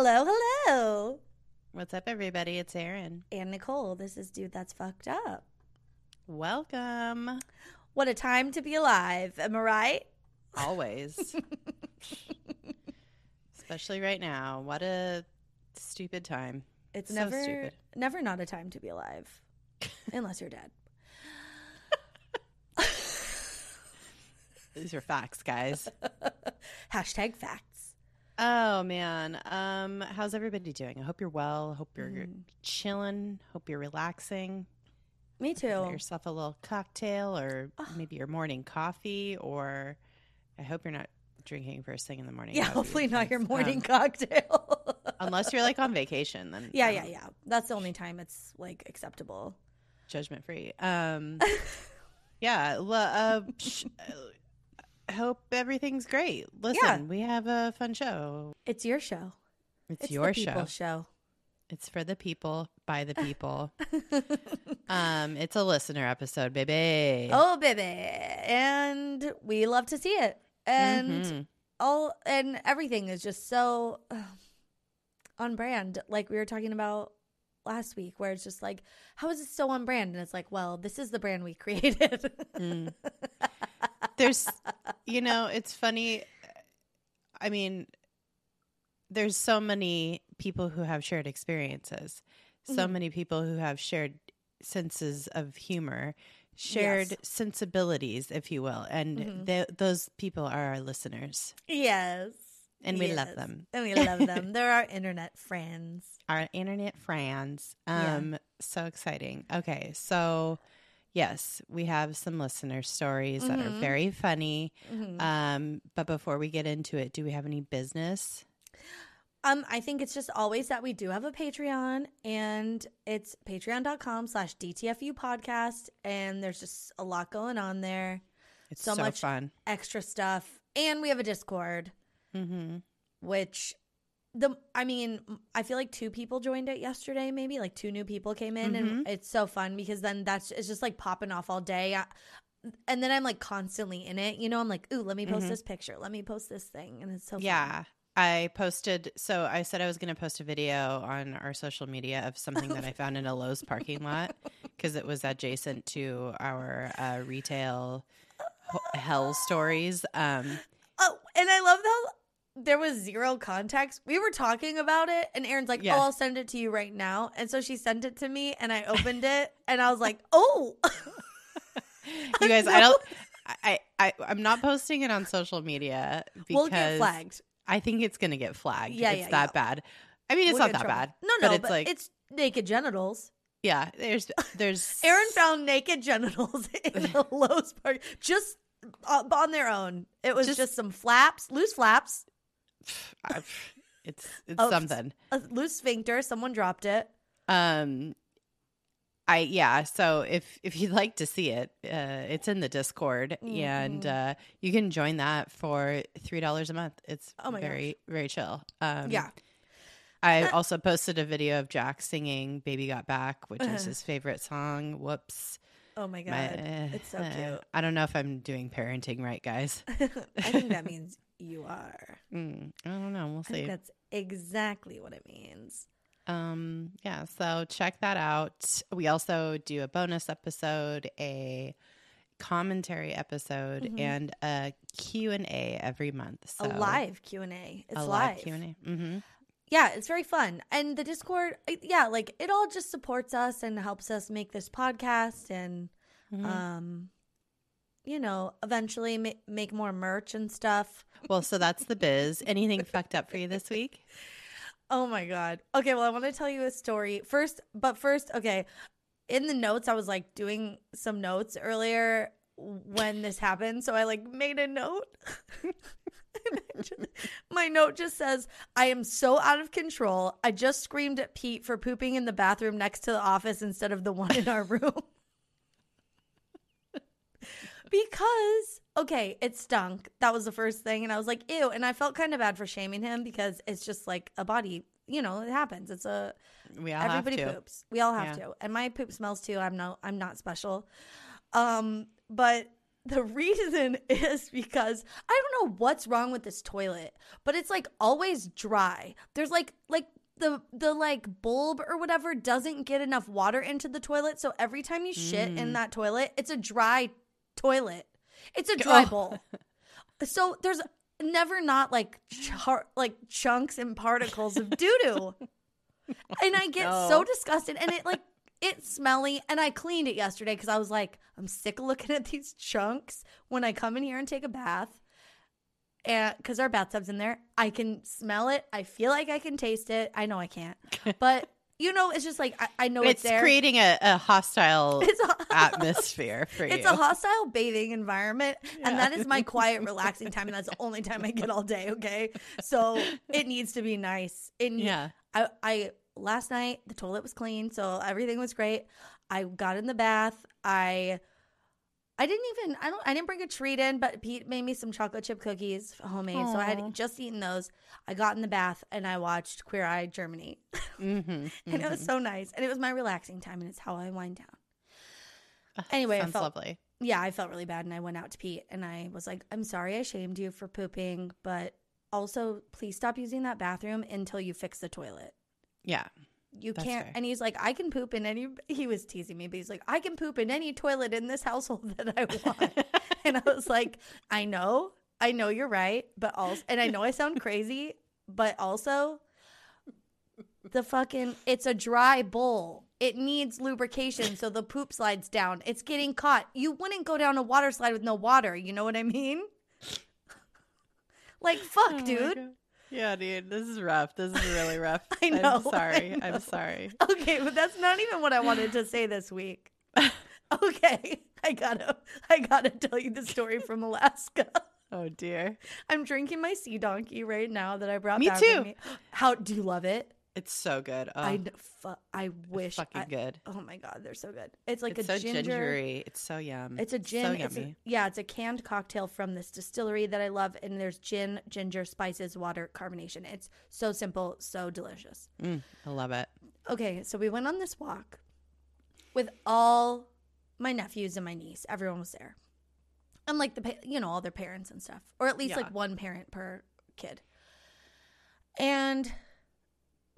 Hello, hello. What's up, everybody? It's Erin. And Nicole, this is Dude That's Fucked Up. Welcome. What a time to be alive. Am I right? Always. Especially right now. What a stupid time. It's So never stupid. never not a time to be alive. Unless you're dead. These are facts, guys. Hashtag facts. Oh man. Um, how's everybody doing? I hope you're well. Hope you're Mm. chilling. Hope you're relaxing. Me Get too. yourself a little cocktail or maybe your morning coffee or I hope you're not drinking first thing in the morning. Yeah, hopefully not your morning Um, cocktail. unless you're like on vacation, then yeah, um, yeah, yeah. That's the only time it's like acceptable. judgment free. Um, yeah, l- uh, sh- uh, hope everything's great. Listen, Yeah. we have a fun show. It's your show. It's, It's your show. show. It's for the people, by the people. um, it's a listener episode, baby. oh, baby. And we love to see it. And Mhm. all and everything is just so uh, on brand like we were talking about last week where it's just like how is it so on brand and it's like well this is the brand we created Mm. There's, you know, it's funny. I mean, there's so many people who have shared experiences, so Mhm. many people who have shared senses of humor, shared Yes. sensibilities, if you will, and Mhm. th- those people are our listeners, yes and we love them. and we love them they're our internet friends Our internet friends. Yeah. Um, so exciting. Okay, so. Yes, we have some listener stories that are Mhm. very funny. Mhm. Um, but before we get into it, do we have any business? um i think it's just always that we do have a patreon and it's patreon.com slash dtfu podcast and there's just a lot going on there It's So so, much- fun. extra stuff and we have a discord Mm-hmm. which the I mean, I feel like two people joined it yesterday maybe, like two new people came in and Mhm. it's so fun because then that's it's just like popping off all day. I, and then I'm like constantly in it. You know, I'm like, "Ooh, let me post Mhm. this picture. Let me post this thing." And it's so fun. Yeah. I posted, so I said I was going to post a video on our social media of something that I found in a Lowe's parking lot because it was adjacent to our uh, retail hell stories. Um, Oh, and I love how there was zero context. We were talking about it, and Erin's like, Yeah. "Oh, I'll send it to you right now." And so she sent it to me, and I opened it, and I was like, "Oh." you guys, I don't, I, I, I'm not posting it on social media because we'll get flagged. I think it's to get flagged. Yeah, it's yeah, that bad. I mean, it's We'll not that trouble. bad. No, no, but it's but like, it's naked genitals. yeah, there's, there's, Erin found naked genitals in the Lowe's party just uh, on their own. It was Just- just, some flaps, loose flaps, it's, it's Oh, something. a loose sphincter. Someone dropped it. Um, I yeah. So if if you'd like to see it, uh, it's in the Discord, and Mhm. uh, you can join that for three dollars a month. It's Oh my very very chill. Um, yeah. I Uh, also posted a video of Jack singing "Baby Got Back," which is his favorite song. Whoops. Oh my god, My- it's so uh, cute. I don't know if I'm doing parenting right, guys. I think that means you are. Mm, I don't know. We'll I think see. that's exactly what it means. Um, yeah, so check that out. We also do a bonus episode, a commentary episode, Mhm. and a Q&A every month. So a live Q and A. It's a live. live Q&A. Mm-hmm. yeah, it's very fun. And the Discord, yeah, like it all just supports us and helps us make this podcast and Mhm. um you know, eventually ma- make more merch and stuff. well, so that's the biz. Anything fucked up for you this week? Oh my god. Okay, well I want to tell you a story. First, but first, okay, in the notes I was like doing some notes earlier when this happened, so I like made a note. Just- My note just says, I am so out of control. I just screamed at Pete for pooping in the bathroom next to the office instead of the one in our room. Because, okay, it stunk. That was the first thing. And I was like, ew. And I felt kind of bad for shaming him because it's just like a body, you know, it happens. It's a, We all everybody have to. poops. We all have Yeah. to. And my poop smells too. I'm no, I'm not special. Um, but the reason is because I don't know what's wrong with this toilet, but it's like always dry. There's like like the the like bulb or whatever doesn't get enough water into the toilet, so every time you shit in Mm. that toilet, it's a dry toilet. It's a dry Oh. bowl. So there's never not like char- like chunks and particles of doo doo. and I get so disgusted and it like it's smelly and I cleaned it yesterday because I was like, I'm sick of looking at these chunks when I come in here and take a bath. And because our bathtub's in there, I can smell it. I feel like I can taste it. I know I can't, but you know, it's just like I, I know it's, it's creating a, a hostile a, atmosphere for you. It's a hostile bathing environment, and that is my quiet, relaxing time, and that's the only time I get all day. Okay, so it needs to be nice. It need- yeah. I, I last night the toilet was clean, so everything was great. I got in the bath. I I didn't even I don't I didn't bring a treat in, but Pete made me some chocolate chip cookies homemade. So I had just eaten those. I got in the bath and I watched Queer Eye Germany. Mm-hmm, and it was so nice. And it was my relaxing time and it's how I wind down. Anyway, I felt- lovely. Yeah, I felt really bad and I went out to Pete and I was like, I'm sorry I shamed you for pooping, but also please stop using that bathroom until you fix the toilet. Yeah. You That's can't. fair. And he's like, I can poop in any. He was teasing me, but he's like, I can poop in any toilet in this household that I want. and I was like, I know, I know you're right, but also, and I know I sound crazy, but also, the fucking, it's a dry bowl. It needs lubrication so the poop slides down. It's getting caught. You wouldn't go down a water slide with no water. You know what I mean? like, fuck, Oh dude. Yeah, dude, this is rough. This is really rough. I know, I'm sorry. Know. I'm sorry. Okay, but that's not even what I wanted to say this week. Okay, I gotta, I gotta tell you the story from Alaska. Oh dear. I'm drinking my sea donkey right now that I brought Me back with too. me. How do you love it? It's so good. Oh, I, fu- I wish. fucking I, good. oh my god, they're so good. It's like it's a so ginger. gingery. It's so yum. It's a gin. So it's a- yeah, it's a canned cocktail from this distillery that I love, and there's gin, ginger, spices, water, carbonation. It's so simple, so delicious. Mm, I love it. Okay, so we went on this walk with all my nephews and my niece. Everyone was there. And like the, you know, all their parents and stuff, or at least Yeah. like one parent per kid. And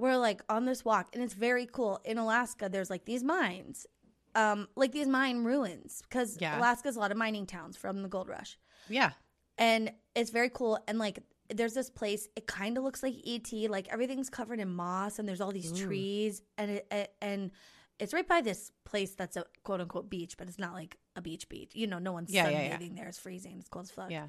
we're like on this walk, and it's very cool. In Alaska, there's like these mines, um, like these mine ruins, because Yeah. Alaska's a lot of mining towns from the gold rush Yeah. and it's very cool and like there's this place it kind of looks like et like everything's covered in moss and there's all these Ooh. trees and it, it- and it's right by this place that's a quote unquote beach but it's not like a beach beach you know no one's Yeah, yeah, sunbathing yeah. there it's freezing it's cold as fuck Yeah.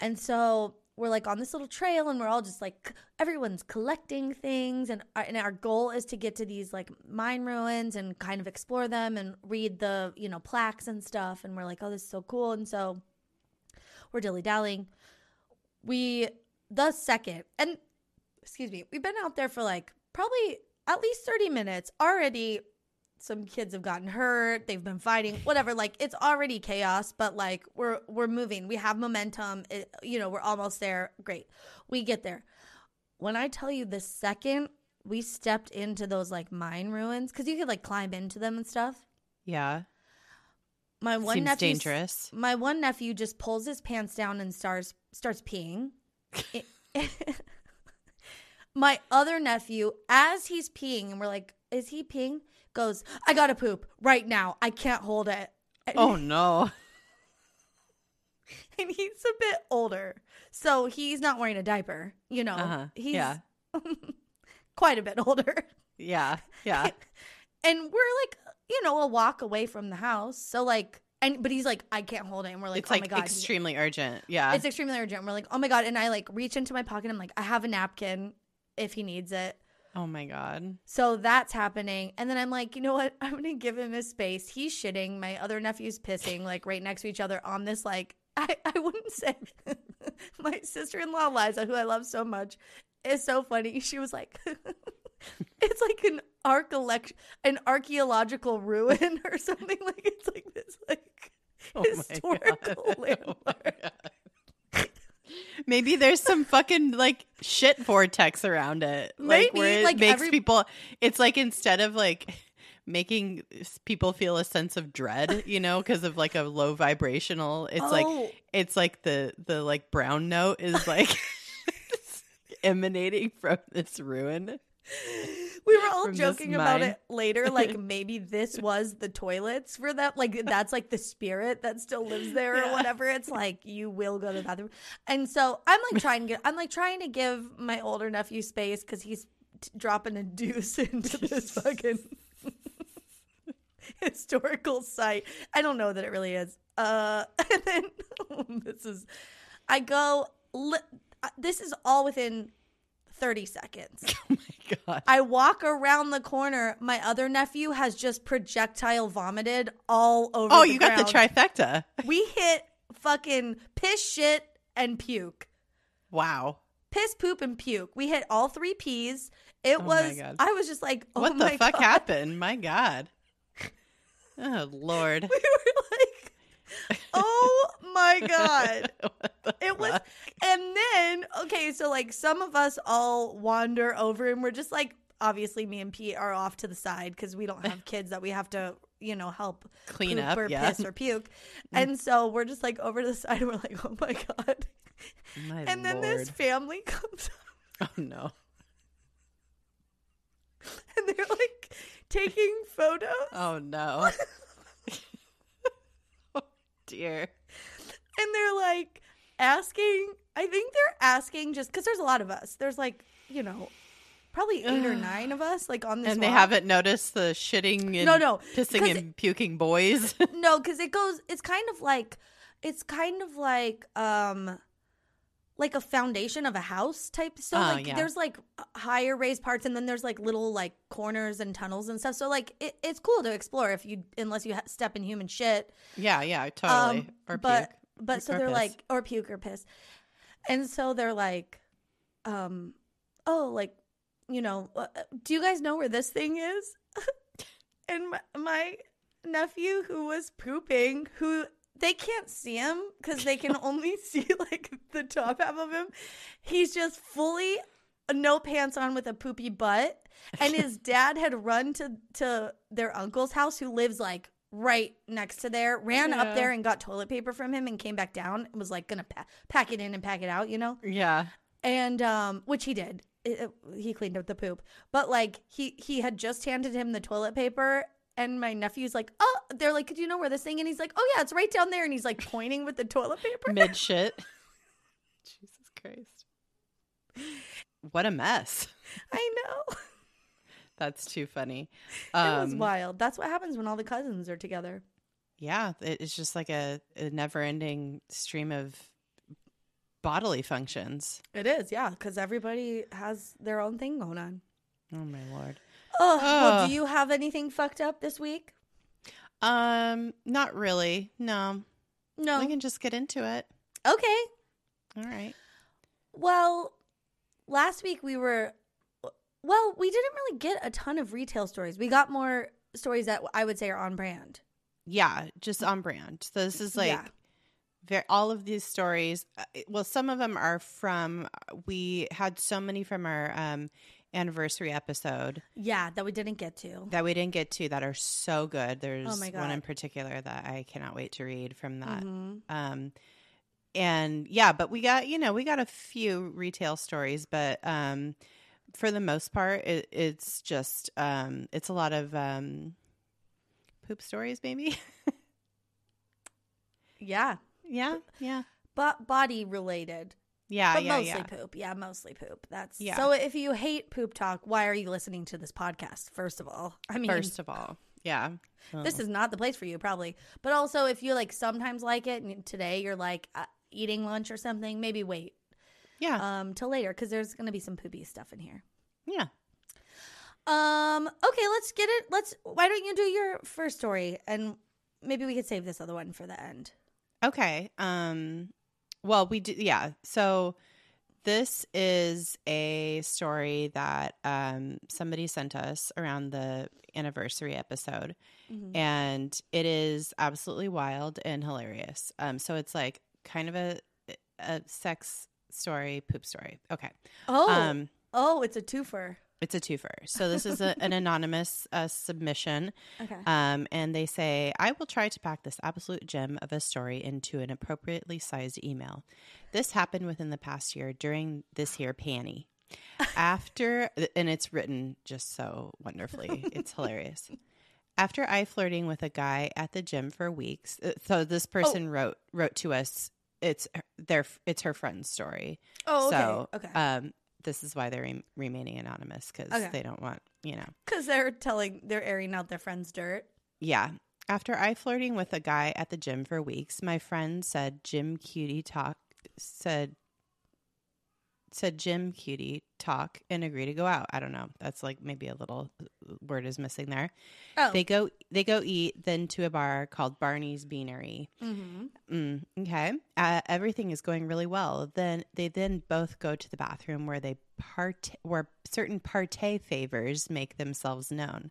and so we're like on this little trail and we're all just like everyone's collecting things and our, and our goal is to get to these like mine ruins and kind of explore them and read the you know plaques and stuff. And we're like oh this is so cool. And so we're dilly dallying. We the second and excuse me we've been out there for like probably at least 30 minutes already some kids have gotten hurt they've been fighting whatever like it's already chaos but like we're we're moving we have momentum it, you know we're almost there great we get there when i tell you the second we stepped into those like mine ruins because you could like climb into them and stuff Yeah. my one Seems nephew dangerous. my one nephew just pulls his pants down and starts starts peeing. It- my other nephew, as he's peeing, and we're like, "Is he peeing?" Goes, "I gotta poop right now. I can't hold it." And, Oh no. and he's a bit older, so he's not wearing a diaper. You know, Uh-huh. he's Yeah. quite a bit older. Yeah. Yeah. and we're like, you know, a walk away from the house. So like, and but he's like, I can't hold it. And we're like, it's oh like my god, extremely urgent. Yeah. It's extremely urgent. We're like, oh my god, and I like reach into my pocket. I'm like, I have a napkin if he needs it. Oh my god. So that's happening. And then I'm like, you know what? I'm gonna give him his space. He's shitting. My other nephew's pissing, like right next to each other on this like I, I wouldn't say my sister in law Liza, who I love so much, is so funny. She was like it's like an archeolect an archaeological ruin or something. Like it's like this like Oh my historical. Oh landmark. God. Maybe there's some fucking like shit vortex around it. Like Maybe, where it like, makes every- people it's like instead of like making people feel a sense of dread, you know, because of like a low vibrational. It's like Oh, it's like the the like brown note is like emanating from this ruin. We were all joking about it later. Like maybe this was the toilets for them. Like that's like the spirit that still lives there or whatever. It's like you will go to the bathroom. And so I'm like trying to get. I'm like trying to give my older nephew space because he's t- dropping a deuce into this fucking historical site. I don't know that it really is. Uh, and then this is, I go. Li- this is all within thirty seconds. Oh my god. I walk around the corner. My other nephew has just projectile vomited all over. Oh, you got the trifecta. We hit fucking piss, shit, and puke. Wow. Piss, poop, and puke. We hit all three P's. It Oh was. I was just like, oh what the fuck God. happened? My god. Oh lord. We were like, oh my god. It was, fuck? and then okay, so like some of us all wander over, and we're just like, obviously, me and Pete are off to the side because we don't have kids that we have to, you know, help clean up. or Yeah. piss or puke, and so we're just like over to the side, and we're like, oh my god, My and then this family comes, up, Oh no. and they're like taking photos, Oh no. Dear. and they're like asking. I think they're asking just because there's a lot of us. There's like, you know. Probably eight or nine of us, like on this. And they walk. haven't noticed the shitting and No, no, pissing and puking boys. no because it goes it's kind of like it's kind of like um like a foundation of a house type so Oh, like yeah. there's like higher raised parts and then there's like little like corners and tunnels and stuff so like it, it's cool to explore if you unless you step in human shit yeah, yeah, totally. um, or but puke. but so Or they're piss. like or puke or piss and so they're like um oh like you know uh, do you guys know where this thing is and my, my nephew who was pooping who they can't see him because they can only see like the top half of him he's just fully no pants on with a poopy butt and his dad had run to to their uncle's house who lives like right next to there ran Yeah. up there and got toilet paper from him and came back down and was like gonna pa- pack it in and pack it out you know Yeah. and um which he did It- it- he cleaned up the poop but like he he had just handed him the toilet paper and my nephew's like oh they're like do you know where this thing and he's like oh yeah it's right down there and he's like pointing with the toilet paper Mid shit. Jesus Christ. What a mess. i know That's too funny. it was Um, wild that's what happens when all the cousins are together yeah, it's just like a, a never ending stream of bodily functions. it is yeah because everybody has their own thing going on Oh my lord. Oh well do you have anything fucked up this week Um, not really. No. no We can just get into it. okay All right. Well, last week we were well, we didn't really get a ton of retail stories. We got more stories that I would say are on brand. Yeah, just on brand. So this is like Yeah. ver all of these stories. uh, Well, some of them are from. We had so many from our um, anniversary episode Yeah, that we didn't get to. that we didn't get to that are so good. There's Oh one in particular that I cannot wait to read from that. Mhm. Um, and yeah, but we got you know we got a few retail stories, but um, for the most part, it, it's just um, it's a lot of um, poop stories, maybe. Yeah, yeah, yeah, but body related, yeah, but yeah, mostly yeah. poop. Yeah, mostly poop. That's Yeah. So if you hate poop talk, why are you listening to this podcast? First of all, I mean, First of all, yeah, this Oh. is not the place for you probably. But also, if you like sometimes like it, and today you're like uh, eating lunch or something, maybe wait yeah, um till later because there's gonna be some poopy stuff in here. yeah. Um. Okay, let's get it. Let's. Why don't you do your first story, and maybe we could save this other one for the end. Okay. Um well, we do yeah. So this is a story that um somebody sent us around the anniversary episode and it is absolutely wild and hilarious. Um so it's like kind of a a sex story, poop story. Okay. Oh. Um oh, it's a twofer. It's a twofer. So this is a, an anonymous uh, submission. Okay. Um, and they say, I will try to pack this absolute gem of a story into an appropriately sized email. This happened within the past year during this here panty. After, and it's written just so wonderfully. It's hilarious. After I flirting with a guy at the gym for weeks, uh, so this person wrote wrote to us. It's her- their it's her friend's story. oh, okay. So, okay. um, this is why they're re- remaining anonymous because Okay. they don't want you know. Because they're telling, they're airing out their friend's dirt. Yeah. After I flirting with a guy at the gym for weeks, my friend said Gym Cutie talk said said Gym Cutie talk and agree to go out. I don't know. That's like maybe a little uh, word is missing there. Oh. They go they go eat then to a bar called Barney's Beanery. mm-hmm. Mm, okay. Uh, everything is going really well. Then they then both go to the bathroom where they part where certain partay favors make themselves known.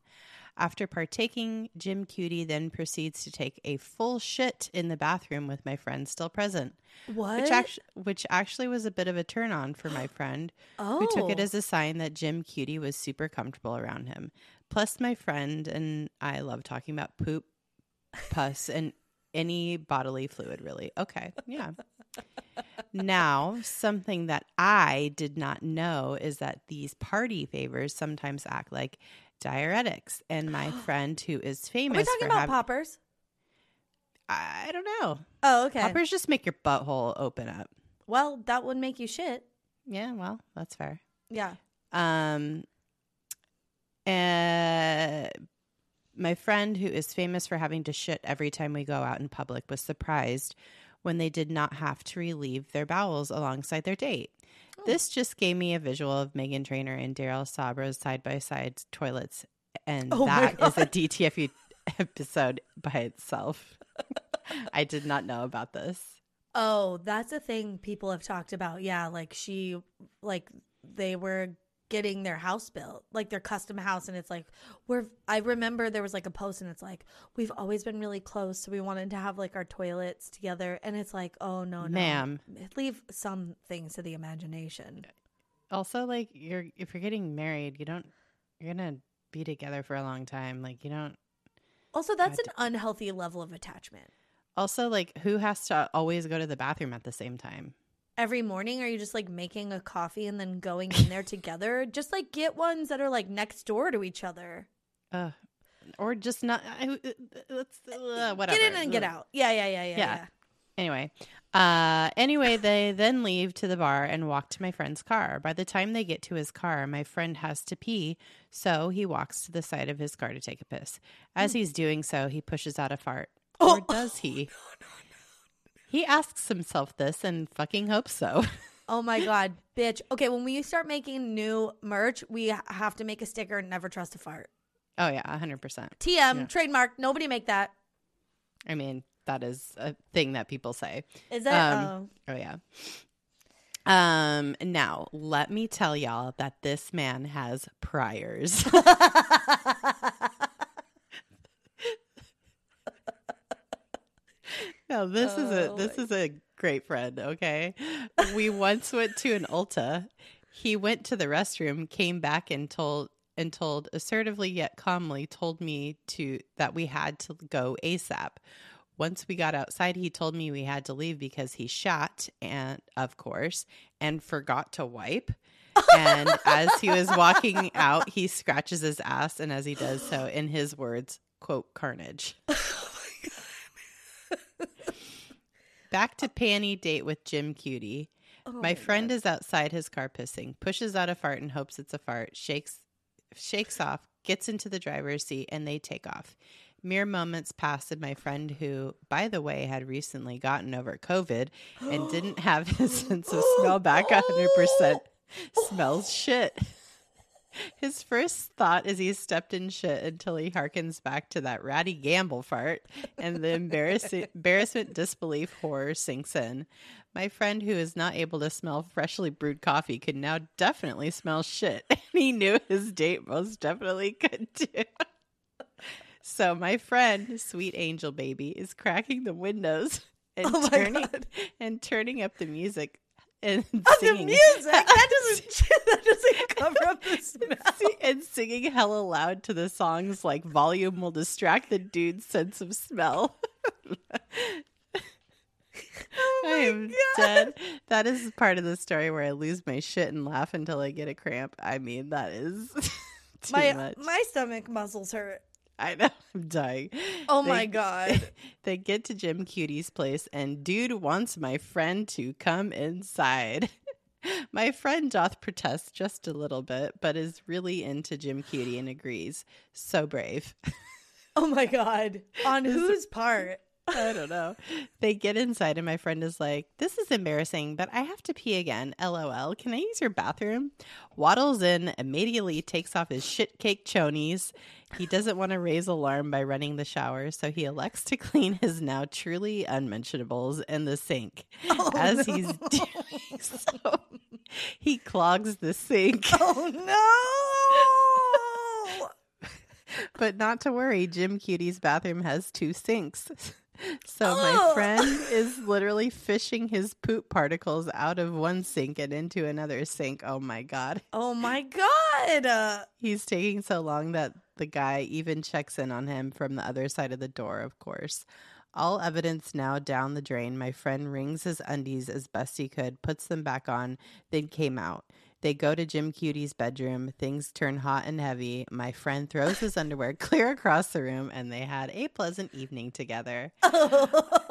After partaking, Gym Cutie then proceeds to take a full shit in the bathroom with my friend still present, What? which actually which actually was a bit of a turn on for my friend, oh. who took it oh. as a sign that Gym Cutie was super comfortable around him. Plus, my friend and I love talking about poop, pus, and any bodily fluid, really. Okay, yeah. now, something that I did not know is that these party favors sometimes act like diuretics. And my friend, who is Are famous we talking about having, poppers? I don't know. Oh, okay. Poppers just make your butthole open up. Well, that would make you shit. Yeah, well, that's fair. Yeah. Um, uh, my friend, who is famous for having to shit every time we go out in public, was surprised when they did not have to relieve their bowels alongside their date. This just gave me a visual of Meghan Trainor and Daryl Sabara's side by side toilets, and Oh that is a. DTFU episode by itself. I did not know about this. Oh, that's a thing people have talked about. Yeah, like she, like they were getting their house built, like their custom house, and it's like we're. I remember there was like a post, and it's like we've always been really close, so we wanted to have like our toilets together, and it's like, oh no, no, Ma'am. leave some things to the imagination. also like you're if you're getting married you don't you're gonna be together for a long time like you don't Also, that's an unhealthy level of attachment. also like who has to always go to the bathroom at the same time Every morning, are you just like making a coffee and then going in there together? Just like get ones that are like next door to each other. uh or just not I- let's uh, whatever Get in and get out. Yeah, yeah, yeah, yeah, Yeah. yeah. anyway uh anyway they then leave to the bar and walk to my friend's car by the time they get to his car my friend has to pee so he walks to the side of his car to take a piss as he's doing so he pushes out a fart or Oh. does he he asks himself this and fucking hopes so Oh my god, bitch. Okay, when we start making new merch, we have to make a sticker never trust a fart. oh yeah 100% TM, Yeah. trademark. Nobody make that. i mean that is a thing that people say Is that Um, Oh yeah. Um now, let me tell y'all that this man has priors. no, this is a Oh, this is a great friend, okay? We once went to an Ulta. He went to the restroom, came back and told and told assertively yet calmly told me to that we had to go ASAP. Once we got outside, he told me we had to leave because he shot and of course and forgot to wipe. And as he was walking out, he scratches his ass and as he does so in his words, quote carnage. Back to panty date with Gym Cutie. Oh my friend is outside his car pissing, pushes out a fart and hopes it's a fart, shakes shakes off, gets into the driver's seat, and they take off. Mere moments pass, and my friend, who, by the way, had recently gotten over COVID and didn't have his sense of smell back 100%, smells shit. His first thought is he stepped in shit until he harkens back to that ratty gamble fart, and the embarrassing, embarrassment, disbelief, horror sinks in. My friend, who is not able to smell freshly brewed coffee, could now definitely smell shit, and he knew his date most definitely could too. So my friend, sweet angel baby, is cracking the windows and Oh turning God. and turning up the music and the singing music that doesn't that doesn't cover up the smell. and singing hella loud to the songs like volume will distract the dude's sense of smell. Oh I my am God. dead. That is part of the story where I lose my shit and laugh until I get a cramp. I mean, that is too My much. my stomach muscles hurt. I know. I'm dying. Oh They- my god. They get to Gym Cutie's place, and dude wants my friend to come inside. My friend doth protest just a little bit, but is really into Gym Cutie and agrees. So brave. Oh my god. On whose part? I don't know. They get inside, and my friend is like, This is embarrassing, but I have to pee again. LOL. Can I use your bathroom? Waddles in, immediately takes off his shit cake chonies. He doesn't want to raise alarm by running the shower, so he elects to clean his now truly unmentionables in the sink. Oh, As no. he's doing so, he clogs the sink. Oh no. But not to worry, Gym Cutie's bathroom has two sinks. So my Oh. friend is literally fishing his poop particles out of one sink and into another sink. Oh my god. Oh my god. He's taking so long that the guy even checks in on him from the other side of the door, of course. All evidence now down the drain. My friend wrings his undies as best he could, puts them back on, then came out. They go to Gym Cutie's bedroom. Things turn hot and heavy. My friend throws his underwear clear across the room, and they had a pleasant evening together.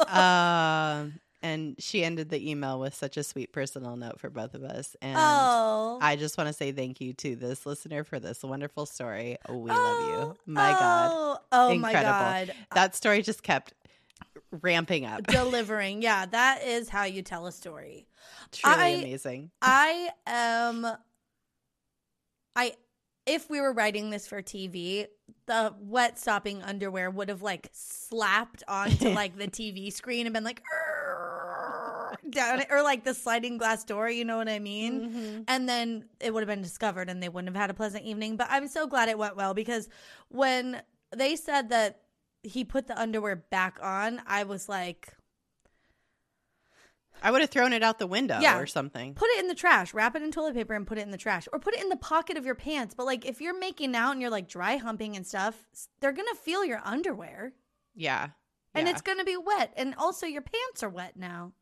Um, and she ended the email with such a sweet personal note for both of us. And oh. I just want to say thank you to this listener for this wonderful story. We love you. Oh, my God. Oh, oh my god. That story just kept ramping up. Delivering. Yeah, that is how you tell a story. Truly I- amazing. I am I if we were writing this for TV, the wet stopping underwear would have like slapped onto like the TV screen and been like "Arr," down or like the sliding glass door, you know what I mean? Mhm. And then it would have been discovered and they wouldn't have had a pleasant evening. But I'm so glad it went well because when they said that he put the underwear back on, I was like, I would have thrown it out the window Yeah. or something. put it in the trash, wrap it in toilet paper and put it in the trash, or put it in the pocket of your pants. But like if you're making out and you're like dry humping and stuff, they're gonna feel your underwear Yeah. and Yeah. it's gonna be wet. And also your pants are wet now.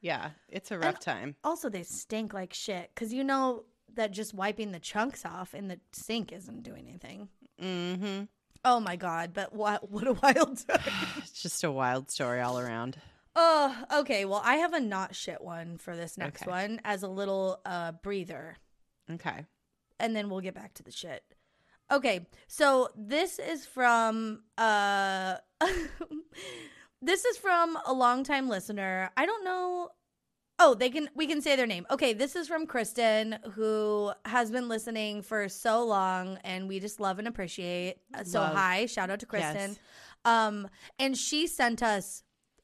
Yeah. It's a rough time. Also, they stink like shit because you know that just wiping the chunks off in the sink isn't doing anything. Mm-hmm. Oh my god! But what what a wild story. It's just a wild story all around. Oh, okay. Well, I have a not shit one for this next Okay. one as a little uh breather. Okay. and then we'll get back to the shit. Okay, so this is from uh this is from a longtime listener. I don't know Oh, they can we can say their name. Okay, this is from Kristen who has been listening for so long and we just love and appreciate. Uh, So Love. hi, shout out to Kristen. Yes. Um and she sent us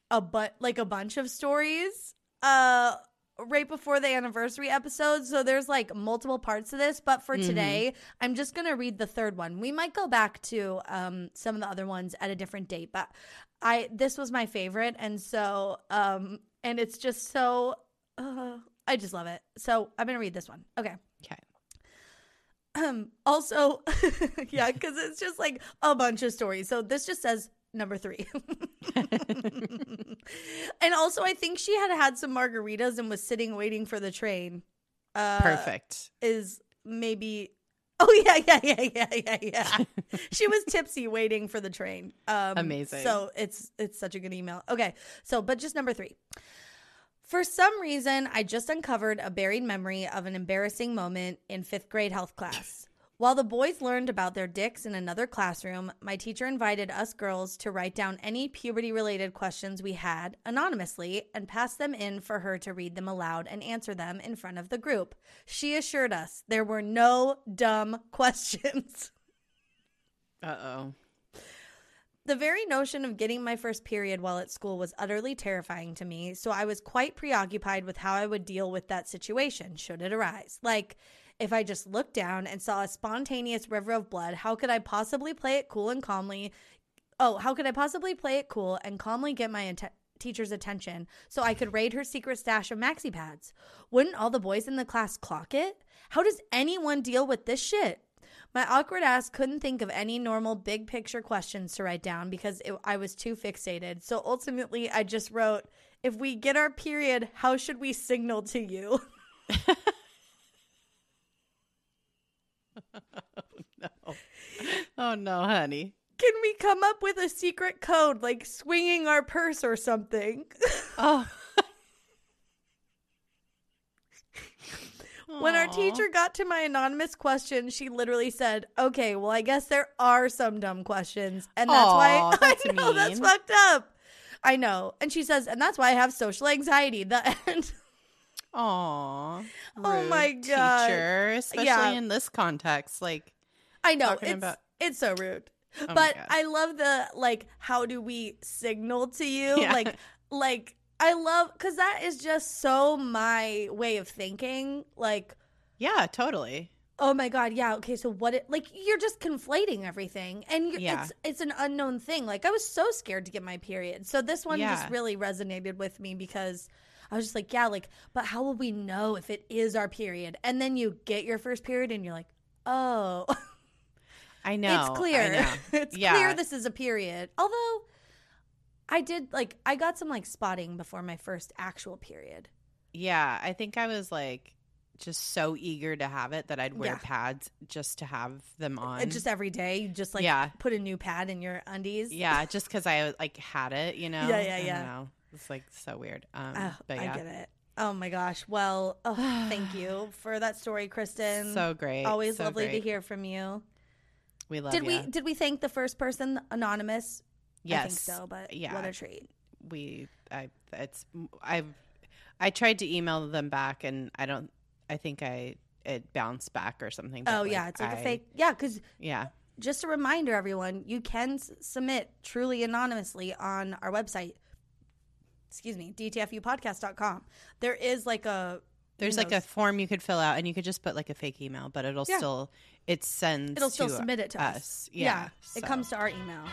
a but like a bunch of stories uh right before the anniversary episode. So there's like multiple parts to this, but for Mhm. today, I'm just going to read the third one. We might go back to um some of the other ones at a different date, but I this was my favorite and so um and it's just so uh I just love it. So I'm going to read this one. Okay. Okay. Um, also, yeah, because it's just like a bunch of stories. So this just says number three. and also, I think she had had some margaritas and was sitting waiting for the train. Uh, Perfect. Is maybe. Oh yeah, yeah, yeah, yeah, yeah, yeah. she was tipsy waiting for the train. Um, Amazing. So it's it's such a good email. Okay, so but just number three. For some reason, I just uncovered a buried memory of an embarrassing moment in fifth grade health class. While the boys learned about their dicks in another classroom, my teacher invited us girls to write down any puberty related questions we had anonymously and pass them in for her to read them aloud and answer them in front of the group. She assured us there were no dumb questions. Uh oh. The very notion of getting my first period while at school was utterly terrifying to me, so I was quite preoccupied with how I would deal with that situation should it arise. Like, if I just looked down and saw a spontaneous river of blood, how could I possibly play it cool and calmly? Oh, how could I possibly play it cool and calmly get my teacher's attention so I could raid her secret stash of maxi pads. Wouldn't all the boys in the class clock it? How does anyone deal with this shit? My awkward ass couldn't think of any normal big picture questions to write down because it, I was too fixated. So ultimately, I just wrote, If we get our period, how should we signal to you? Oh, no. Oh no, honey. Can we come up with a secret code like swinging our purse or something? Oh. When our teacher got to my anonymous question, she literally said, "Okay, well, I guess there are some dumb questions, and that's Aw, why that's I know that's fucked up." I know, and she says, "And that's why I have social anxiety." The end. Aw. Oh my God. Teacher, especially Yeah. in this context. Like, I know it's about- it's so rude, oh but I love the like. How do we signal to you? Yeah. Like, like I love because that is just so my way of thinking. Like, yeah, totally. Oh my god, yeah. Okay, so what it like you're just conflating everything and Yeah. it's it's an unknown thing. Like I was so scared to get my period. So this one Yeah. just really resonated with me because I was just like, yeah, like but how will we know if it is our period? And then you get your first period and you're like, "Oh, I know. it's clear. know. it's Yeah. clear this is a period." Although I did like I got some like spotting before my first actual period. Yeah, I think I was like just so eager to have it that I'd wear Yeah. pads just to have them uh, on. Just every day you just like Yeah. put a new pad in your undies. yeah, just because I like had it, you know. Yeah, yeah, yeah. It's like so weird. Um, Oh, but I yeah, get it. Oh my gosh. Well, oh, thank you for that story, Kristen. so great. Always so lovely to hear from you. We love did ya. we did we thank the first person anonymous? Yes, I think so, but yeah. what a treat. we. I. It's. I've. I tried to email them back, and I don't. I think I it bounced back or something. Oh yeah, it's like a I- fake. Yeah, because Yeah. just a reminder, everyone, you can s- submit truly anonymously on our website. Excuse me, dtfupodcast.com. There is like a There's like a form you could fill out, and you could just put like a fake email, but it'll Yeah. still it sends. it'll still submit it to us. us. Yeah, it so. comes to our email.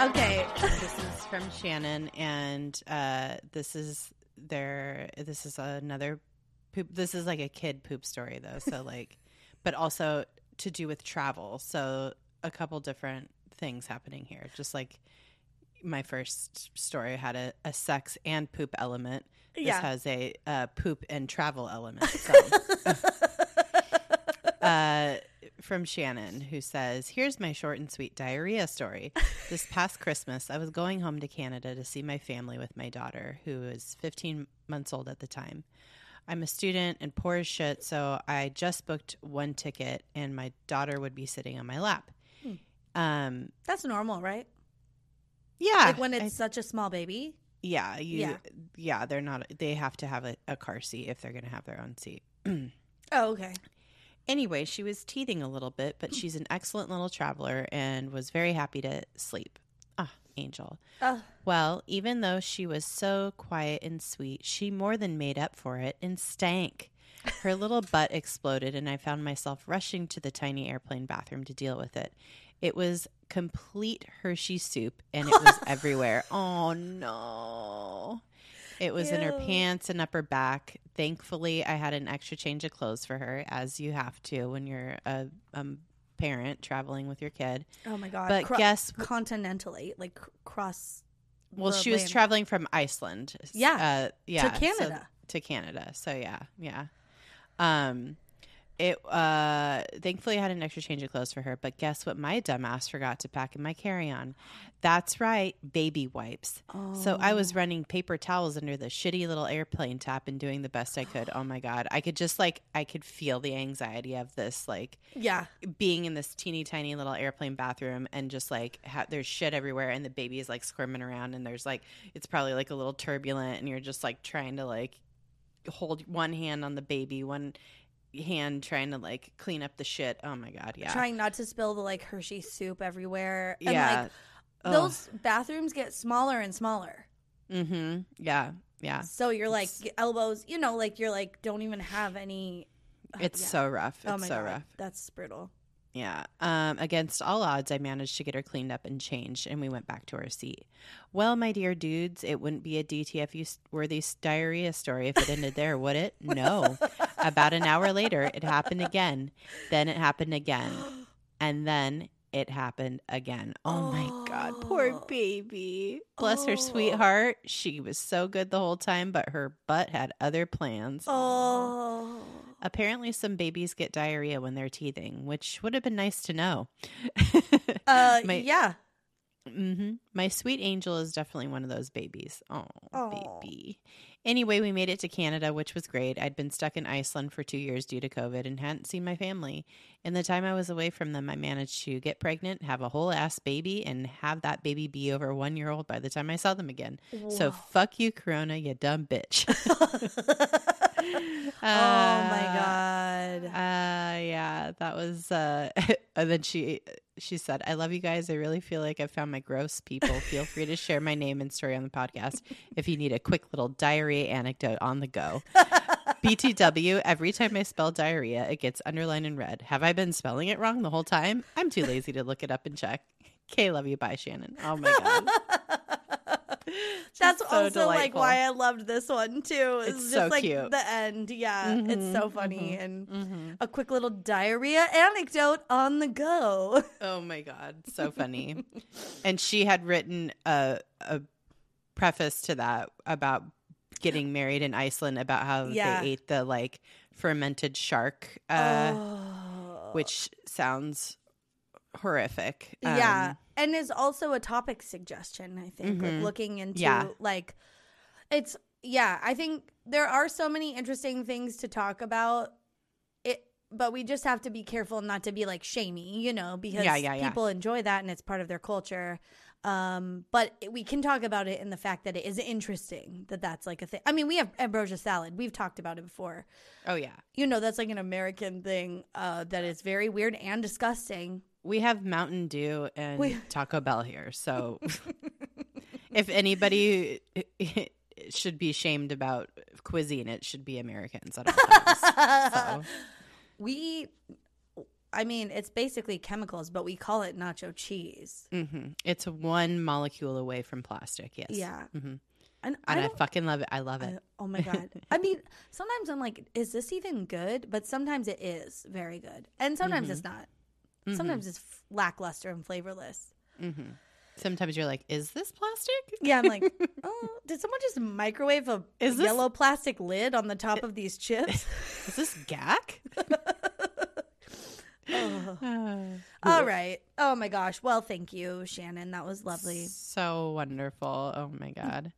Okay. this is from Shannon, and uh, this is their. This is another poop. This is like a kid poop story though. So like, but also to do with travel. So a couple different things happening here. Just like my first story had a, a sex and poop element. This Yeah. has a uh, poop and travel element. So. uh, from Shannon, who says, Here's my short and sweet diarrhea story. This past Christmas, I was going home to Canada to see my family with my daughter, who was 15 months old at the time. I'm a student and poor as shit, so I just booked one ticket, and my daughter would be sitting on my lap. Um, That's normal, right? yeah, like when I- it's such a small baby. yeah, you, Yeah. yeah, they're not. They have to have a, a car seat if they're going to have their own seat. Oh, okay. Anyway, she was teething a little bit, but she's an excellent little traveler and was very happy to sleep. Angel. Oh, Well, even though she was so quiet and sweet, she more than made up for it and stank. Her little butt exploded, and I found myself rushing to the tiny airplane bathroom to deal with it. It was complete Hershey soup, and it was everywhere. Oh no. It was in her pants and upper back. Thankfully, I had an extra change of clothes for her, as you have to when you're a um, parent traveling with your kid. oh my god. But Cro- guess continentally, like cr- cross. Well, she was land. traveling from Iceland. Yeah, uh, yeah, so- Canada. to Canada. So yeah, yeah. Um, it uh, thankfully I had an extra change of clothes for her. But guess what? My dumbass forgot to pack in my carry-on. That's right, baby wipes. So I Oh. was running paper towels under the shitty little airplane tap and doing the best I could. Oh my god, I could just like I could feel the anxiety of this like Yeah. being in this teeny tiny little airplane bathroom and just like ha- there's shit everywhere and the baby is like squirming around and there's like it's probably like a little turbulent and you're just like trying to like hold one hand on the baby one hand trying to like clean up the shit oh my god yeah Trying not to spill the like Hershey soup everywhere. And yeah like those bathrooms get smaller and smaller. mm-hmm yeah yeah So you're like elbows, you know, like you're like don't even have any It's yeah. so rough. It's oh my so god, rough. that's brutal. Yeah. Um, against all odds, I managed to get her cleaned up and changed, and we went back to our seat. Well, my dear dudes, it wouldn't be a DTFU worthy diarrhea story if it ended there, would it? No. About an hour later, it happened again. Then it happened again. And then it happened again. Oh my God. Poor Oh. baby. Bless her Oh. sweetheart. She was so good the whole time, but her butt had other plans. Oh. Apparently, some babies get diarrhea when they're teething, which would have been nice to know. Uh, My- yeah. hmm My sweet angel is definitely one of those babies. Oh, baby. Anyway, we made it to Canada, which was great. I'd been stuck in Iceland for two years due to COVID and hadn't seen my family. In the time I was away from them, I managed to get pregnant, have a whole ass baby, and have that baby be over one year old by the time I saw them again. So fuck you, Corona, you dumb bitch. oh my god. Uh yeah, that was uh and then she she said, I love you guys. I really feel like I found my gross people. Feel free to share my name and story on the podcast if you need a quick little diarrhea anecdote on the go. BTW, every time I spell diarrhea, it gets underlined in red. Have I been spelling it wrong the whole time? I'm too lazy to look it up and check. Kay, love you. Bye, Shannon. Oh my God. That's so also like why I loved this one too. It's, It's just so like cute. the end. Yeah, it's so Mhm, funny and Mhm. a quick little diarrhea anecdote on the go. Oh my god, so funny. and she had written a a preface to that about getting married in Iceland about how Yeah. they ate the like fermented shark uh oh. which sounds horrific. yeah, Um, and is also a topic suggestion. I think like Mhm. looking into Yeah. like it's yeah. I think there are so many interesting things to talk about. It, but we just have to be careful not to be like shamey, you know, because Yeah, yeah, yeah. people enjoy that and it's part of their culture. Um, but we can talk about it in the fact that it is interesting that that's like a thing. I mean, we have ambrosia salad. We've talked about it before. Oh yeah. You know, that's like an American thing uh, that is very weird and disgusting. We have Mountain Dew and We- Taco Bell here. So if anybody should be shamed about cuisine, it should be Americans at all times. So. we i mean it's basically chemicals but we call it nacho cheese hmm It's one molecule away from plastic. Yes. yeah hmm and I And I, don't, fucking love it. I love I- it. oh my god i mean sometimes i'm like is this even good but sometimes it is very good and sometimes Mhm. it's not Mhm. sometimes it's f- lackluster and flavorless Mhm. Sometimes you're like, is this plastic? yeah i'm like oh did someone just microwave a Is this- yellow plastic lid on the top of these chips Is this gack? Ugh. Uh, all right oh my gosh well thank you shannon that was lovely So wonderful. Oh my god.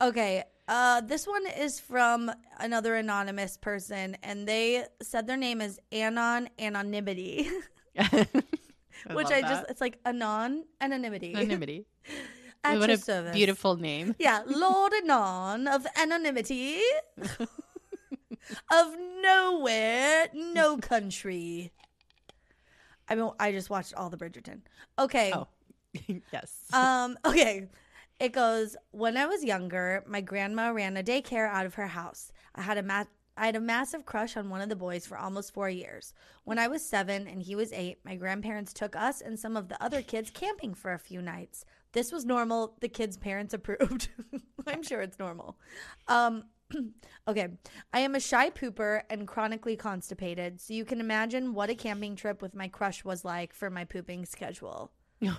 Okay. Uh, this one is from another anonymous person, and they said their name is Anon Anonymity, which I just, it's like Anon Anonymity. anonymity. At what your a service. beautiful name. Yeah, Lord Anon of Anonymity, of nowhere, no country. I mean, I just watched all the Bridgerton. Okay. Oh. yes. Um, okay. It goes, when I was younger, my grandma ran a daycare out of her house. I had a ma- I had a massive crush on one of the boys for almost four years. When I was seven and he was eight, my grandparents took us and some of the other kids camping for a few nights. This was normal. The kids' parents approved. I'm sure it's normal. Um, okay. I am a shy pooper and chronically constipated, so you can imagine what a camping trip with my crush was like for my pooping schedule.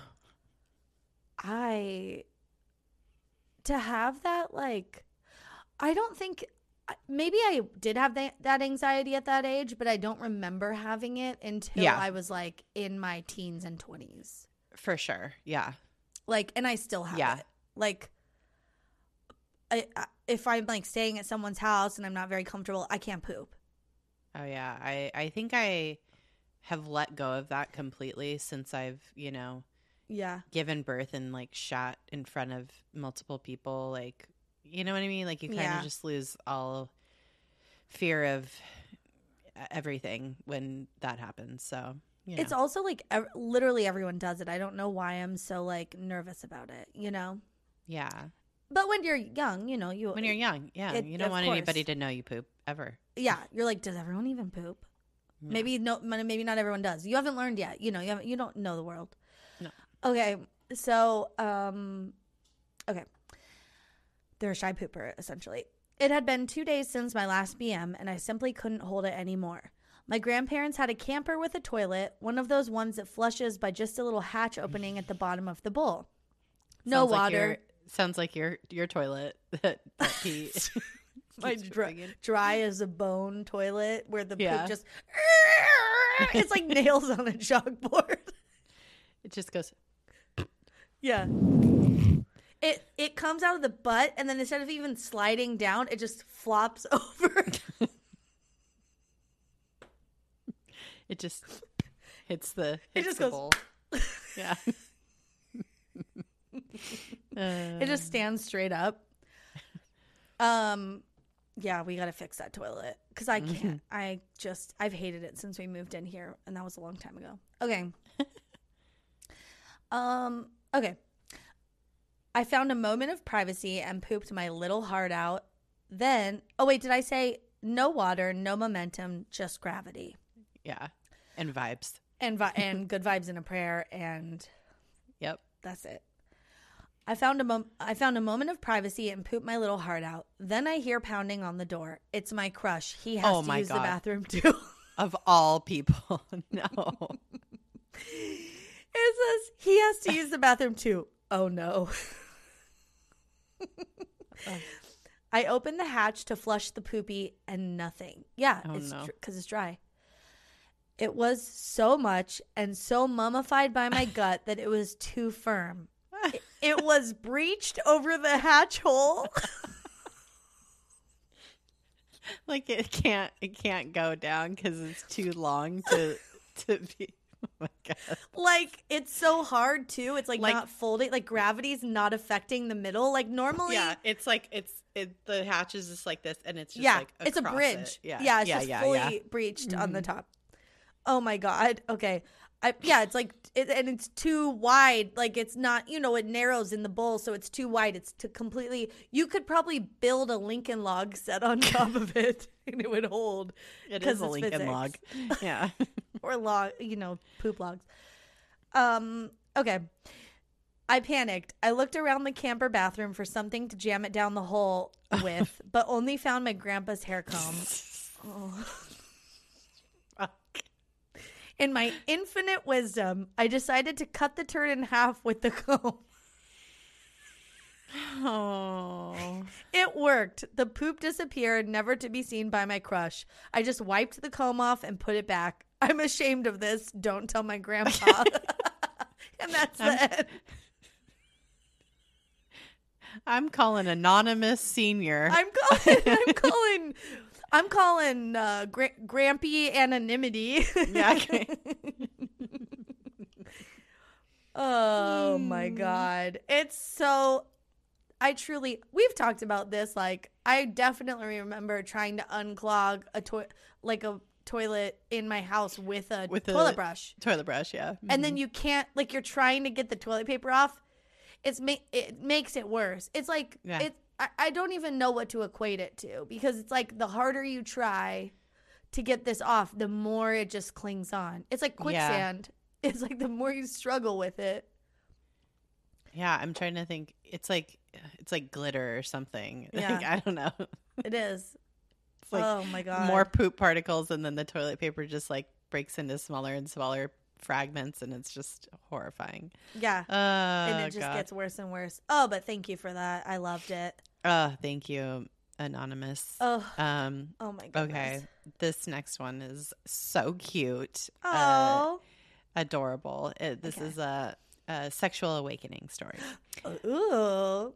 I to have that like I don't think maybe I did have that, that anxiety at that age, but I don't remember having it until Yeah. I was like in my teens and 20s. For sure. Yeah. Like and I still have Yeah. it. Like I, I if I'm like staying at someone's house and I'm not very comfortable, I can't poop. Oh yeah. I I think I have let go of that completely since I've, you know, Yeah. given birth and like shot in front of multiple people like you know what i mean like you kind of Yeah. just lose all fear of everything when that happens so yeah. It's also like ev- literally everyone does it. I don't know why I'm so like nervous about it, you know? yeah But when you're young, you know, you When you're young, yeah, It- you don't want anybody to know you poop ever. yeah, you're like, does everyone even poop? Yeah. Maybe no, maybe not everyone does. You haven't learned yet. You know, you haven't, you don't know the world. No. Okay, so um, okay, they're a shy pooper essentially. It had been two days since my last BM, and I simply couldn't hold it anymore. My grandparents had a camper with a toilet, one of those ones that flushes by just a little hatch opening at the bottom of the bowl. No Sounds like water. your- sounds like your your toilet that, that my dry, dry as a bone toilet where the Yeah. poop just it's like nails on a chalkboard. It just goes. Yeah. It it comes out of the butt and then instead of even sliding down, it just flops over. It just hits the. It just the goes- bowl. Yeah. it just stands straight up. Um yeah, we got to fix that toilet cuz I can't I just I've hated it since we moved in here and that was a long time ago. Okay. um okay. I found a moment of privacy and pooped my little heart out. Then, oh wait, did I say no water, no momentum, just gravity? yeah, and vibes. And vi- and good vibes and a prayer and Yep. that's it. I found a mom- I found a moment of privacy and pooped my little heart out. Then I hear pounding on the door. It's my crush. He has Oh to use the bathroom too. Of all people, no. It says he has to use the bathroom too. Oh no. I opened the hatch to flush the poopy and nothing. Yeah, Oh, it's no. because it's dry. It was so much and so mummified by my gut that it was too firm. It, it was breached over the hatch hole. like it can't it can't go down because it's too long to to be. Oh like it's so hard too. It's like, Like- not folding. Like gravity's not affecting the middle. Like normally, Yeah, it's like it's it. The hatch is just like this, and it's just yeah, like it's a bridge. it. Yeah, yeah, it's yeah, just yeah, fully yeah. breached on the mm-hmm. top. Oh my god. Okay. I, yeah, it's like it, and it's too wide. Like it's not, you know, it narrows in the bowl, so it's too wide. It's to completely. You could probably build a Lincoln log set on top of it, and it would hold. It is a Lincoln physics. log. Yeah. or log, you know, poop logs. Um, okay. I panicked. I looked around the camper bathroom for something to jam it down the hole with, but only found my grandpa's hair comb. Oh. Fuck. In my infinite wisdom, I decided to cut the turd in half with the comb. Oh. It worked. The poop disappeared, never to be seen by my crush. I just wiped the comb off and put it back. I'm ashamed of this. Don't tell my grandpa. and that's the I'm- end. I'm calling anonymous senior. I'm calling. I'm calling. I'm calling uh, gra- Grampy anonymity. yeah. Okay. oh my Hmm. god, it's so. I truly. We've talked about this. Like, I definitely remember trying to unclog a toilet, like a toilet in my house with a With a- toilet brush, Toilet brush. Yeah. and then mm-hmm. you can't. Like, you're trying to get the toilet paper off. It's ma- it makes it worse. It's like Yeah. it. I, I don't even know what to equate it to because it's like the harder you try to get this off, the more it just clings on. It's like Yeah. quicksand. It's like the more you struggle with it. Yeah. I'm trying to think. It's like it's like glitter or something. Yeah. Like, I don't know. It is. It's like oh my god. more poop particles, and then the toilet paper just like breaks into smaller and smaller fragments, and it's just horrifying. Yeah. Uh, and it just God. gets worse and worse. Oh, but thank you for that. I loved it. Uh, thank you, anonymous. Oh, Um. oh my god. Okay. This next one is so cute. Uh, Oh. adorable. It, this Okay. is a, a sexual awakening story. Ooh.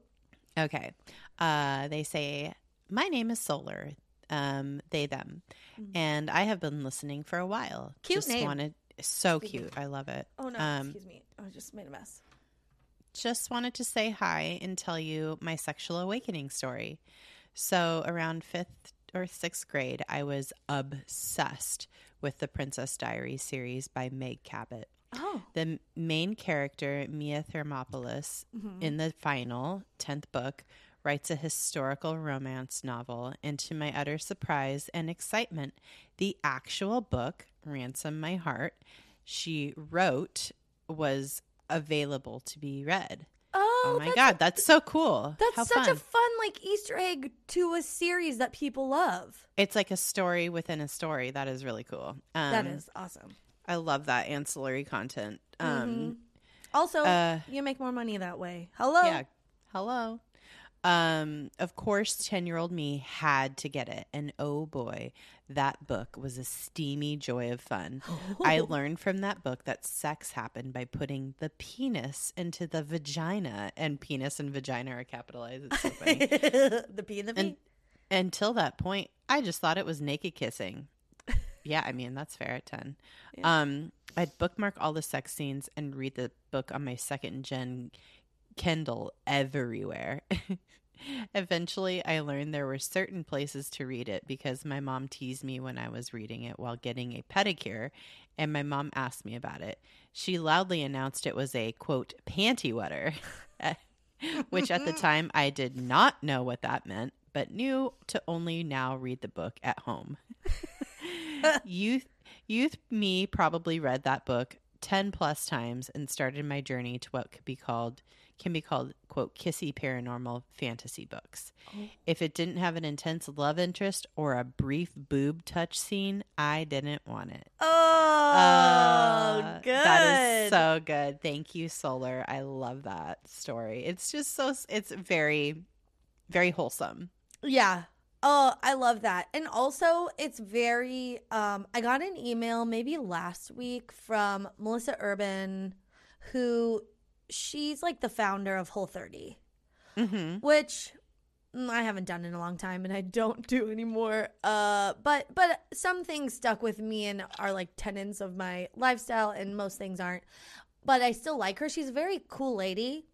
Okay. Uh, they say, My name is Solar. Um, they, them. Mhm. And I have been listening for a while. Cute just name. Wanted, so cute. I love it. Oh no, Um, excuse me. I just made a mess. just wanted to say hi and tell you my sexual awakening story. So, around fifth or sixth grade, I was obsessed with the Princess Diaries series by Meg Cabot. Oh. The main character, Mia Thermopolis, Mhm. in the final 10th book, writes a historical romance novel. And to my utter surprise and excitement, the actual book, Ransom My Heart, she wrote was available to be read. Oh, Oh, my that's, God, that's so cool. That's How such fun. a fun like Easter egg to a series that people love. It's like a story within a story. That is really cool. Um, that is awesome. I love that ancillary content. Um, Mhm. Also, uh, you make more money that way. Hello. Yeah. Hello. Um, of course, 10 year old me had to get it. And oh boy, that book was a steamy joy of fun. I learned from that book that sex happened by putting the penis into the vagina, and penis and vagina are capitalized. It's so funny. the P and the V. And- Until that point, I just thought it was naked kissing. Yeah, I mean, that's fair at 10. Yeah. Um, I'd bookmark all the sex scenes and read the book on my second gen Kindle everywhere. Eventually, I learned there were certain places to read it because my mom teased me when I was reading it while getting a pedicure, and my mom asked me about it. She loudly announced it was a quote, panty wetter, which at the time I did not know what that meant, but knew to only now read the book at home. youth, youth me probably read that book 10 plus times and started my journey to what could be called can be called quote kissy paranormal fantasy books Oh. if it didn't have an intense love interest or a brief boob touch scene i didn't want it Oh, Uh, good. that is so good thank you solar i love that story it's just so it's very very wholesome Yeah. Oh, I love that. And also, it's very um I got an email maybe last week from Melissa Urban who she's like the founder of Whole 30, mm-hmm. which mm, I haven't done in a long time and I don't do anymore. Uh but but some things stuck with me and are like tenets of my lifestyle and most things aren't. But I still like her. She's a very cool lady.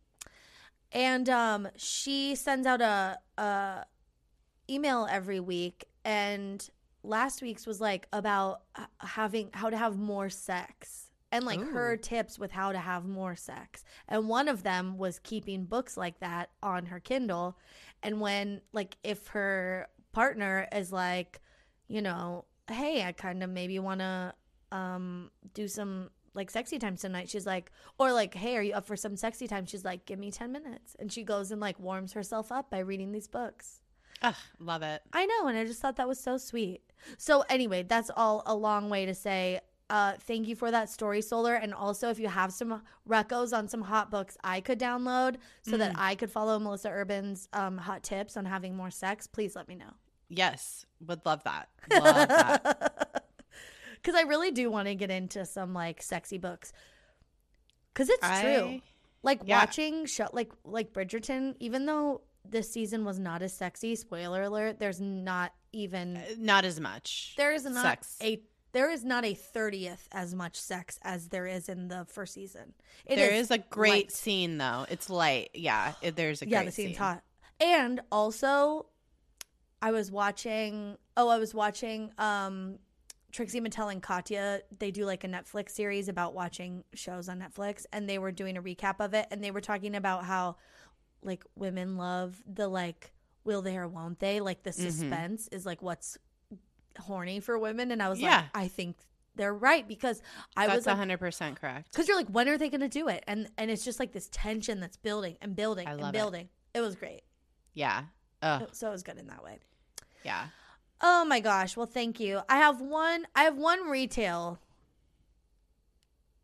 And um she sends out a a email every week and last week's was like about having how to have more sex and like her tips with how to have more sex. And one of them was keeping books like that on her kindle. And when like if her partner is like you know hey i kind of maybe want to um do some like sexy time tonight she's like or like hey are you up for some sexy time? She's like give me 10 minutes. And she goes and like warms herself up by reading these books. Ugh, love it. I know, and I just thought that was so sweet. So anyway, that's all a long way to say uh, thank you for that story, Solar. And also, if you have some recos on some hot books I could download so that I could follow Melissa Urban's um, hot tips on having more sex, please let me know. yes would love that love that Because I really do want to get into some like sexy books. Because it's true. Like Yeah. watching show like like Bridgerton, even though this season was not as sexy, spoiler alert, there's not even not as much there is not sex. a there is not a thirtieth as much sex as there is in the first season. It There is a great light. scene though. It's light. Yeah, it, there's a yeah, great the scene's scene. hot. And also, I was watching. Oh, I was watching. Um, Trixie Mattel and Katya. They do like a Netflix series about watching shows on Netflix, and they were doing a recap of it, and they were talking about how like women love the like will they or won't they like the Mhm. suspense is like what's horny for women and i was Yeah. like i think they're right because i That's was like hundred percent correct. because you're like when are they going to do it and and it's just like this tension that's building and building and love it. building it. was great Yeah. Oh, so it was good in that way yeah. oh my gosh well thank you i have one i have one retail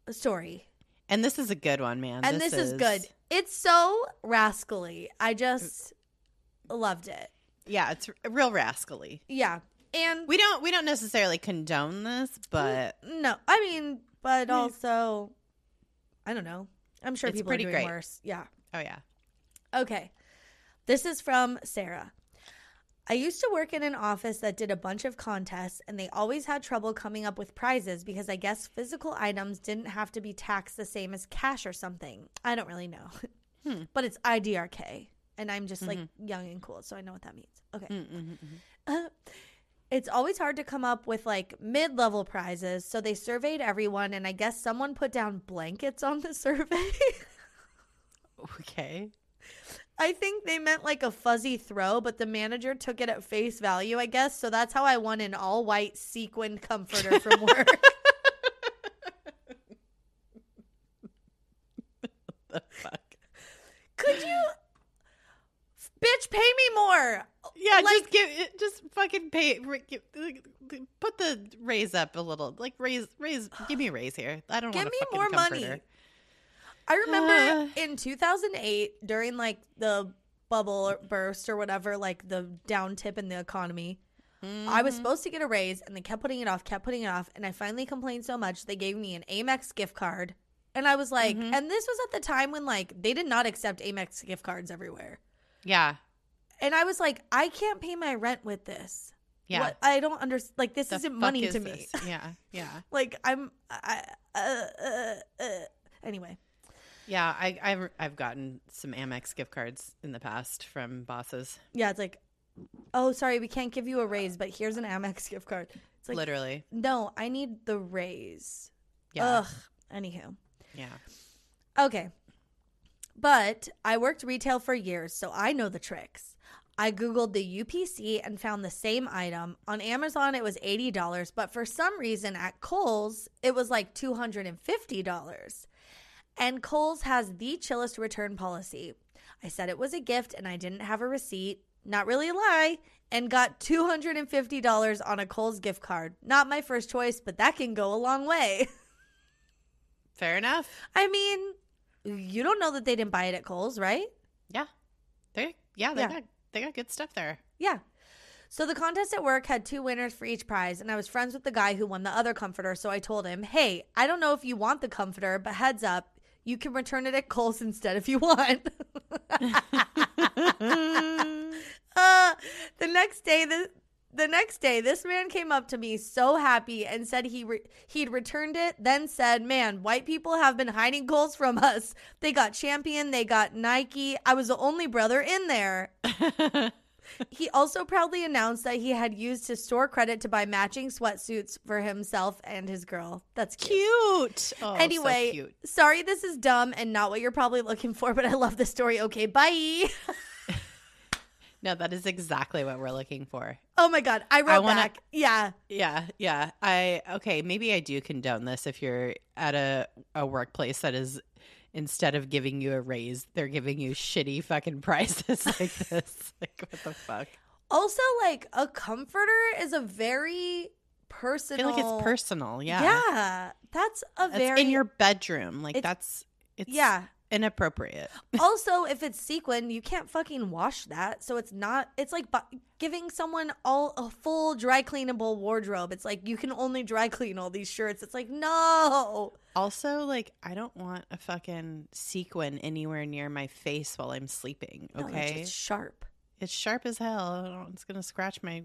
story And this is a good one, man. and this, is, good it's so rascally i just loved it Yeah, it's real rascally. yeah and We don't we don't necessarily condone this, but no i mean but also i don't know i'm sure It's people pretty are doing great. worse yeah oh yeah. Okay. This is from Sarah. I used to work in an office that did a bunch of contests, and they always had trouble coming up with prizes because I guess physical items didn't have to be taxed the same as cash or something. I don't really know. Hmm. But it's IDRK, and I'm just like young and cool, so I know what that means. Okay. Mm, mm, mm, mm. Uh, It's always hard to come up with like mid level prizes. So they surveyed everyone, and I guess someone put down blankets on the survey. Okay. I think they meant like a fuzzy throw, but the manager took it at face value, I guess. So that's how I won an all white sequined comforter from work. The fuck. Could you, bitch, pay me more? Yeah, Like- just give it. Just fucking pay. give- Put the raise up a little. Like raise, raise. Give me a raise here. I don't Give me more money. I remember Uh. in 2008 during like the bubble or burst or whatever, like the down tip in the economy. I Mm-hmm. was supposed to get a raise and they kept putting it off, kept putting it off. And I finally complained so much, they gave me an Amex gift card. And I was like, Mhm. and this was at the time when like they did not accept Amex gift cards everywhere. Yeah, And I was like, I can't pay my rent with this. yeah. What? I don't understand. Like, this The isn't money is to me. Yeah, yeah, like, I'm, I, uh, uh, uh. anyway. yeah. I, I've I've gotten some Amex gift cards in the past from bosses. Yeah, it's like, oh, sorry, we can't give you a raise, but here's an Amex gift card. It's like, Literally. no, I need the raise. Yeah, Ugh. Anywho. yeah. Okay. But I worked retail for years, so I know the tricks. I Googled the UPC and found the same item. On Amazon, it was $80, but for some reason at Kohl's, it was like $250. And Kohl's has the chillest return policy. I said it was a gift and I didn't have a receipt. Not really a lie. And got $250 on a Kohl's gift card. Not my first choice, but that can go a long way. Fair enough. I mean, you don't know that they didn't buy it at Kohl's, right? Yeah, they yeah they Yeah. got they got good stuff there. Yeah. So the contest at work had two winners for each prize, and I was friends with the guy who won the other comforter. So I told him, "Hey, I don't know if you want the comforter, but heads up, you can return it at Kohl's instead if you want." uh, the next day, the the next day, this man came up to me so happy and said he re- he'd returned it. Then said, "Man, white people have been hiding Kohl's from us. They got Champion, they got Nike. I was the only brother in there." He also proudly announced that he had used his store credit to buy matching sweatsuits for himself and his girl. That's cute. cute. Oh, anyway, so cute. sorry this is dumb and not what you're probably looking for, but I love the story. Okay, bye. No, that is exactly what we're looking for. oh my god, I wrote wanna- back. Yeah. Yeah, yeah. I okay, maybe I do condone this if you're at a a workplace that is instead of giving you a raise, they're giving you shitty fucking prices like this. like what the fuck? Also, like a comforter is a very I personal. feel like it's personal. Yeah. Yeah, that's a That's very in your bedroom. Like that's it's yeah. Inappropriate. also, if it's sequin, you can't fucking wash that. So it's not. It's like bu- giving someone all a full dry cleanable wardrobe. It's like you can only dry clean all these shirts. It's like no. Also, like I don't want a fucking sequin anywhere near my face while I'm sleeping. No, it's sharp. it's sharp as hell. It's gonna scratch my.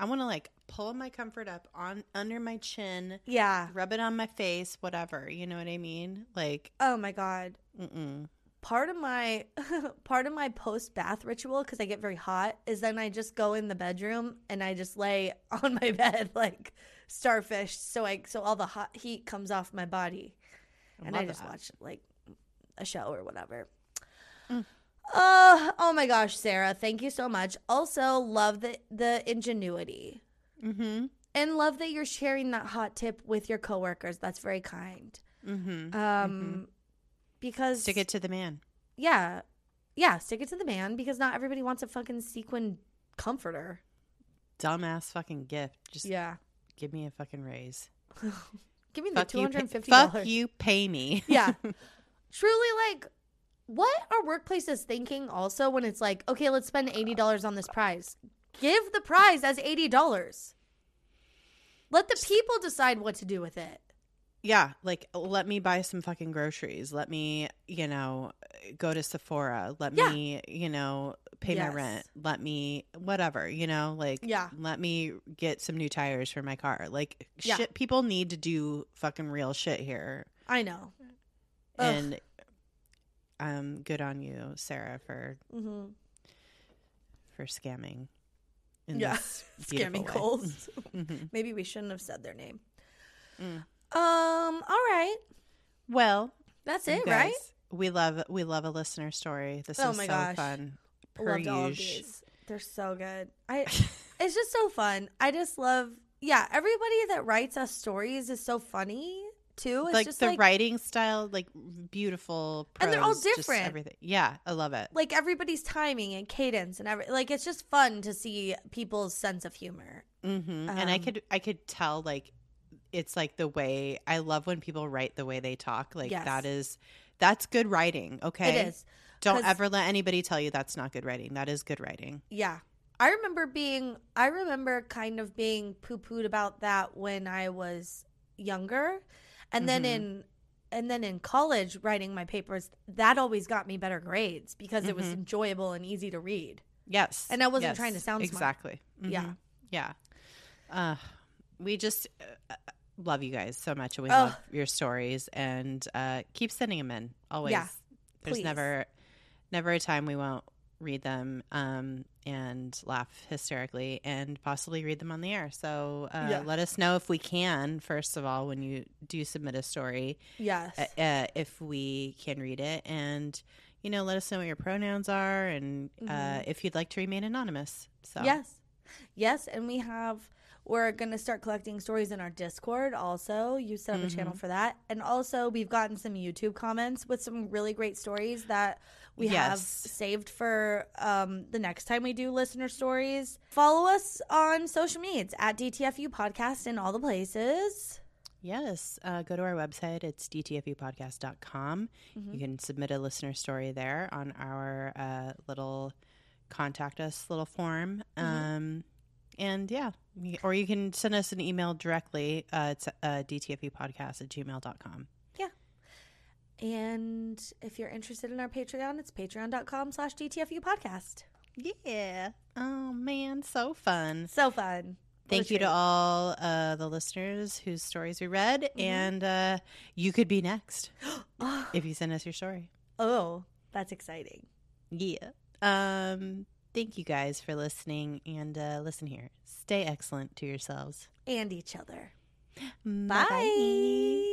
I want to like pull my comfort up on under my chin, Yeah. rub it on my face, whatever. You know what I mean? Like, Oh my god. mm-mm. Part of my part of my post bath ritual because I get very hot is then I just go in the bedroom and I just lay on my bed like starfish so I so all the hot heat comes off my body. and I just that. watch like a show or whatever. Mm. Uh, oh my gosh, Sarah, thank you so much. Also, love the the ingenuity Mm-hmm. and love that you're sharing that hot tip with your coworkers. That's very kind. Mm-hmm. Um, because Stick it to the man. yeah, yeah, stick it to the man because not everybody wants a fucking sequin comforter. Dumbass fucking gift. Just Yeah, give me a fucking raise. give me the Fuck two you. pay- Fuck you. Pay me. Yeah. Truly, like, what are workplaces thinking also when it's like, okay, let's spend $80 on this prize? Give the prize as $80. Let the people decide what to do with it. yeah, like let me buy some fucking groceries. Let me, you know, go to Sephora. Let Yeah. me, you know, pay Yes. my rent. Let me whatever, you know, like Yeah. let me get some new tires for my car. Like Yeah. shit people need to do fucking real shit here. I know. Ugh. And um good on you, Sarah, for hmm for scamming. in Yeah. this Scare me beautiful way. Kohl's. Mhm. Maybe we shouldn't have said their name. Mm. Um. All right. Well, That's it, right? We love we love a listener story. This Oh is so gosh. fun. Per Loved all of these. They're so good. I. it's just so fun. I just love. Yeah, everybody that writes us stories is so funny too. It's like just the like writing style, like beautiful, And they're all different. everything. Yeah, I love it. like everybody's timing and cadence and every like it's just fun to see people's sense of humor. hmm and I Um, could I could tell like it's like the way I love when people write the way they talk. Like Yes. that is that's good writing. Okay, it is. Don't ever let anybody tell you that's not good writing. That is good writing. Yeah. I remember being I remember kind of being poo pooed about that when I was younger. And then Mhm. in and then in college writing my papers, that always got me better grades because it was Mhm. enjoyable and easy to read. Yes, And I wasn't yes, trying to sound smart. exactly. Yeah. Mhm. yeah. Uh, we just uh, love you guys so much, and we Oh. love your stories. And uh, keep sending them in. Always. Yeah, There's please. never, never a time we won't read them um, and laugh hysterically, and possibly read them on the air. So uh, Yeah. let us know if we can. First of all, when you do submit a story, Yes. uh, uh, if we can read it and you know let us know what your pronouns are and uh, Mhm. if you'd like to remain anonymous so Yes. Yes, and we have we're going to start collecting stories in our Discord also. You set up a Mm-hmm. channel for that. And also we've gotten some YouTube comments with some really great stories that we have saved for um, the next time we do listener stories. Follow us on social medias at DTFU podcast in all the places. yes uh, go to our website it's dtfupodcast.com Mm-hmm. you can submit a listener story there on our uh, little contact us little form Mm-hmm. um, and yeah or you can send us an email directly uh, it's uh, dtfupodcast at gmail.com And if you're interested in our Patreon, it's patreon.com slash DTFU podcast. yeah oh man so fun So fun. Thank you to all uh, the listeners whose stories we read, Mm-hmm. and uh, you could be next if you send us your story. Oh, that's exciting. Yeah. Um. Thank you guys for listening, and uh, listen here. Stay excellent to yourselves. And each other. Bye. Bye.